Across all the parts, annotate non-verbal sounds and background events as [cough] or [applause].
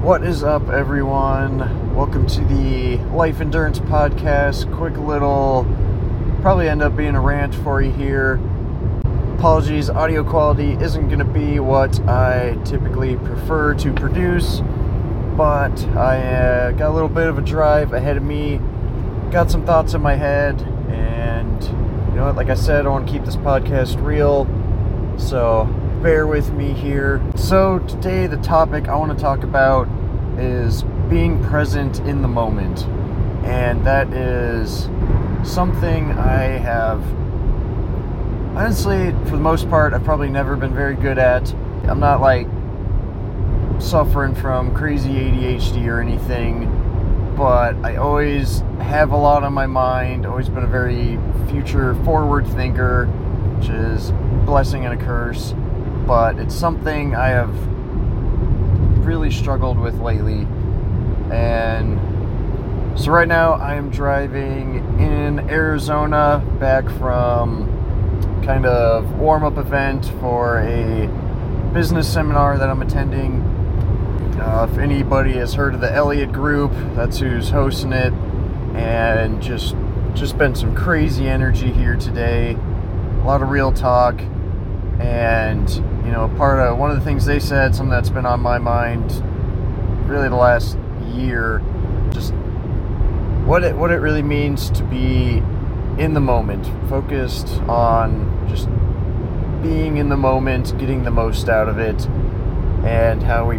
What is up, everyone? Welcome to the Life Endurance Podcast. Quick little, probably end up being a rant for you here. Apologies, audio quality isn't going to be what I typically prefer to produce, but I uh, got a little bit of a drive ahead of me, got some thoughts in my head, and you know what, like I said, I want to keep this podcast real, so bear with me here. So, today, the topic I want to talk about is being present in the moment. And that is something I have, honestly, for the most part, I've probably never been very good at. I'm not like suffering from crazy ADHD or anything, but I always have a lot on my mind, always been a very future forward thinker, which is blessing and a curse but it's something I have really struggled with lately. And so right now I am driving in Arizona back from kind of warm up event for a business seminar that I'm attending. Uh, if anybody has heard of the Elliott Group, that's who's hosting it, and just just been some crazy energy here today. A lot of real talk, and you know, part of one of the things they said, something that's been on my mind really the last year, just what it what it really means to be in the moment, focused on just being in the moment, getting the most out of it, and how we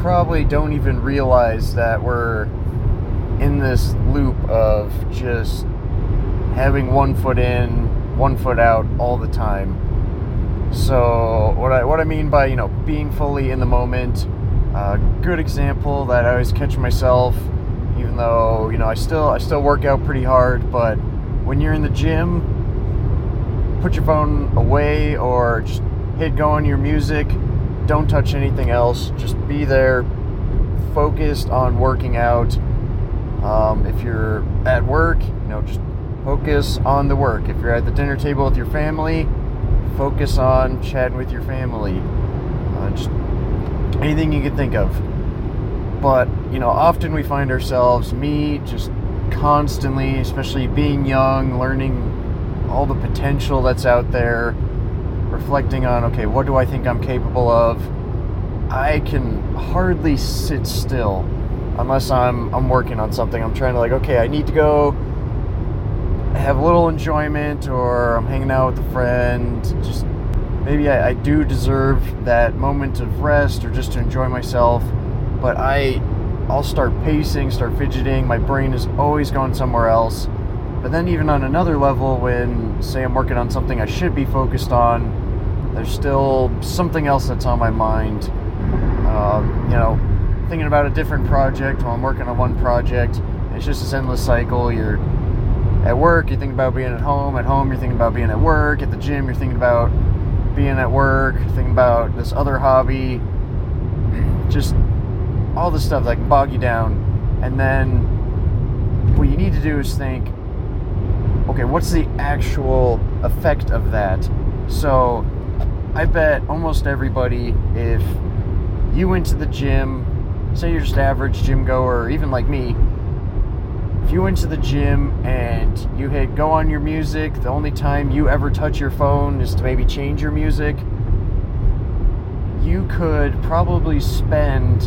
probably don't even realize that we're in this loop of just having one foot in, one foot out all the time so what I what I mean by you know being fully in the moment, a uh, good example that I always catch myself, even though you know I still I still work out pretty hard, but when you're in the gym, put your phone away or just hit go on your music. Don't touch anything else. Just be there, focused on working out. Um, if you're at work, you know just focus on the work. If you're at the dinner table with your family focus on chatting with your family, uh, just anything you can think of. But, you know, often we find ourselves, me, just constantly, especially being young, learning all the potential that's out there, reflecting on, okay, what do I think I'm capable of? I can hardly sit still unless I'm I'm working on something. I'm trying to like, okay, I need to go have a little enjoyment or I'm hanging out with a friend, just maybe I, I, do deserve that moment of rest or just to enjoy myself. But I, I'll start pacing, start fidgeting. My brain is always going somewhere else. But then, even on another level, when say I'm working on something I should be focused on, there's still something else that's on my mind. Um, you know, thinking about a different project while I'm working on one project. It's just this endless cycle. You're at work, you're thinking about being at home. At home, you're thinking about being at work. At the gym, you're thinking about being at work. Thinking about this other hobby. [clears throat] Just all the stuff that can bog you down. And then what you need to do is think, okay, what's the actual effect of that? So I bet almost everybody, if you went to the gym, say you're just average gym goer, even like me, if you went to the gym and you hit go on your music, the only time you ever touch your phone is to maybe change your music, you could probably spend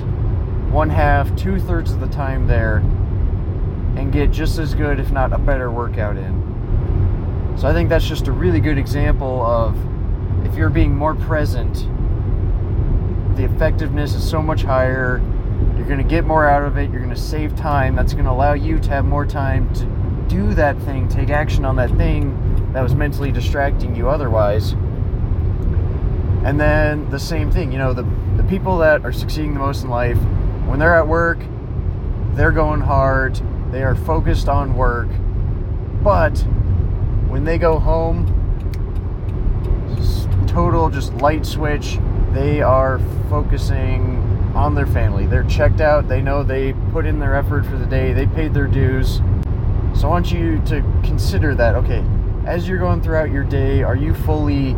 one half, two thirds of the time there and get just as good, if not a better workout in. So I think that's just a really good example of if you're being more present, the effectiveness is so much higher you're going to get more out of it. You're going to save time. That's going to allow you to have more time to do that thing, take action on that thing that was mentally distracting you otherwise. And then the same thing, you know, the, the people that are succeeding the most in life, when they're at work, they're going hard, they are focused on work. But when they go home, total just light switch, they are focusing on their family. They're checked out. They know they put in their effort for the day. They paid their dues. So I want you to consider that. Okay, as you're going throughout your day, are you fully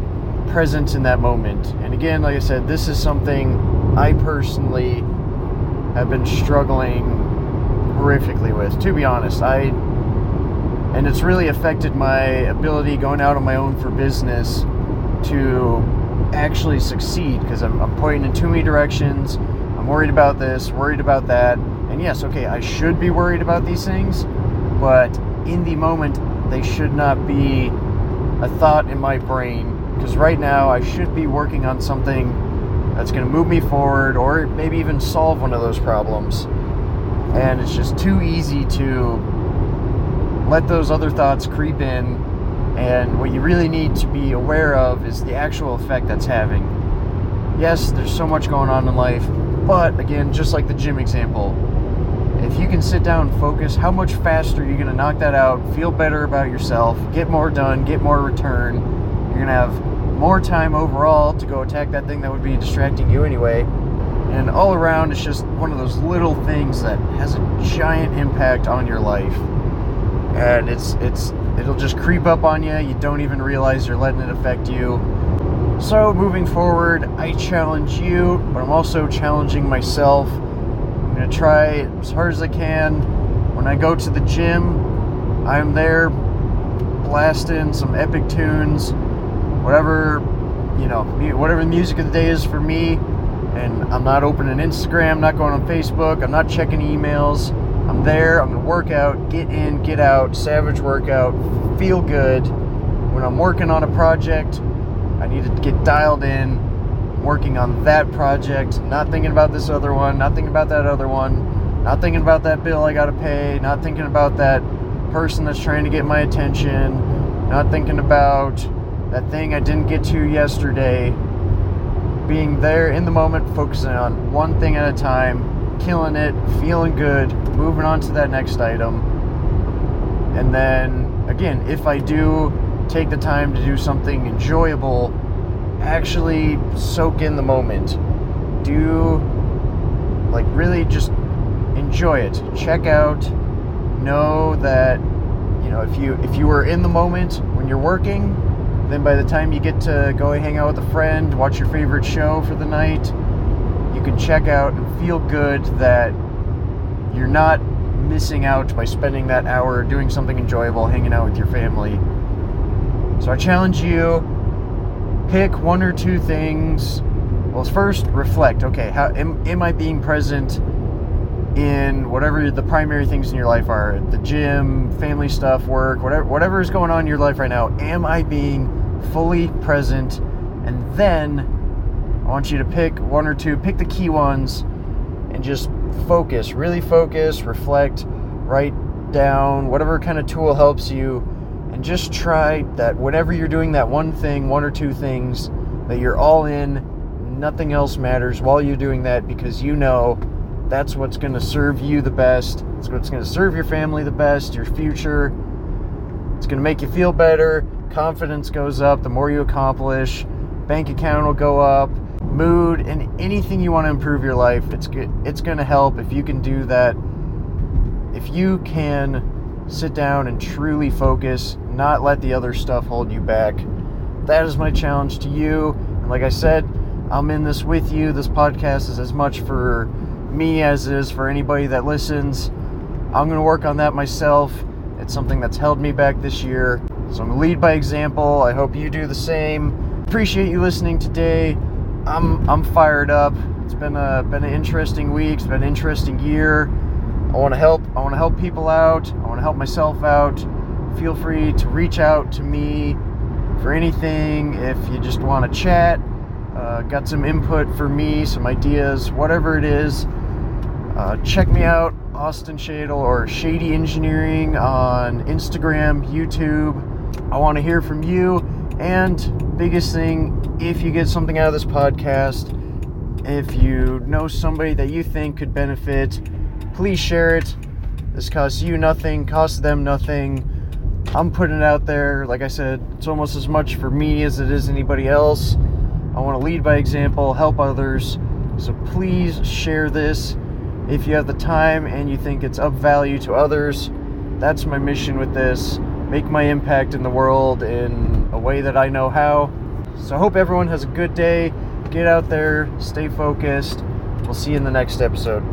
present in that moment? And again, like I said, this is something I personally have been struggling horrifically with, to be honest. I and it's really affected my ability going out on my own for business to actually succeed because I'm, I'm pointing in too many directions. I'm worried about this, worried about that. And yes, okay, I should be worried about these things, but in the moment, they should not be a thought in my brain because right now I should be working on something that's going to move me forward or maybe even solve one of those problems. And it's just too easy to let those other thoughts creep in. And what you really need to be aware of is the actual effect that's having. Yes, there's so much going on in life, but again, just like the gym example, if you can sit down and focus, how much faster are you going to knock that out, feel better about yourself, get more done, get more return? You're going to have more time overall to go attack that thing that would be distracting you anyway. And all around, it's just one of those little things that has a giant impact on your life. And it's it's it'll just creep up on you. You don't even realize you're letting it affect you. So moving forward, I challenge you, but I'm also challenging myself. I'm gonna try as hard as I can. When I go to the gym, I'm there blasting some epic tunes, whatever you know, whatever the music of the day is for me. And I'm not opening Instagram, not going on Facebook, I'm not checking emails. I'm there, I'm gonna work out, get in, get out, savage workout, feel good. When I'm working on a project, I need to get dialed in, working on that project, not thinking about this other one, not thinking about that other one, not thinking about that bill I gotta pay, not thinking about that person that's trying to get my attention, not thinking about that thing I didn't get to yesterday. Being there in the moment, focusing on one thing at a time, killing it, feeling good, moving on to that next item. And then, again, if I do take the time to do something enjoyable, actually soak in the moment. Do, like, really just enjoy it. Check out. Know that, you know, if you if you were in the moment when you're working, then by the time you get to go hang out with a friend, watch your favorite show for the night, you can check out and feel good that you're not missing out by spending that hour doing something enjoyable, hanging out with your family. So I challenge you pick one or two things. Well, first reflect. Okay, how am, am I being present in whatever the primary things in your life are? The gym, family stuff, work, whatever whatever is going on in your life right now. Am I being fully present, and then I want you to pick one or two, pick the key ones, and just focus, really focus, reflect, write down whatever kind of tool helps you, and just try that whenever you're doing that one thing, one or two things, that you're all in, nothing else matters while you're doing that because you know that's what's going to serve you the best. It's what's going to serve your family the best, your future. It's going to make you feel better confidence goes up the more you accomplish bank account will go up mood and anything you want to improve your life it's good it's going to help if you can do that if you can sit down and truly focus not let the other stuff hold you back that is my challenge to you and like i said i'm in this with you this podcast is as much for me as it is for anybody that listens i'm going to work on that myself it's something that's held me back this year so I'm gonna lead by example. I hope you do the same. Appreciate you listening today. I'm I'm fired up. It's been a been an interesting week. It's been an interesting year. I want to help. I want to help people out. I want to help myself out. Feel free to reach out to me for anything. If you just want to chat, uh, got some input for me, some ideas, whatever it is. Uh, check me out, Austin Shadle or Shady Engineering on Instagram, YouTube. I want to hear from you. And biggest thing, if you get something out of this podcast, if you know somebody that you think could benefit, please share it. This costs you nothing, costs them nothing. I'm putting it out there. Like I said, it's almost as much for me as it is anybody else. I want to lead by example, help others. So please share this if you have the time and you think it's of value to others. That's my mission with this make my impact in the world in a way that I know how. So I hope everyone has a good day. Get out there, stay focused. We'll see you in the next episode.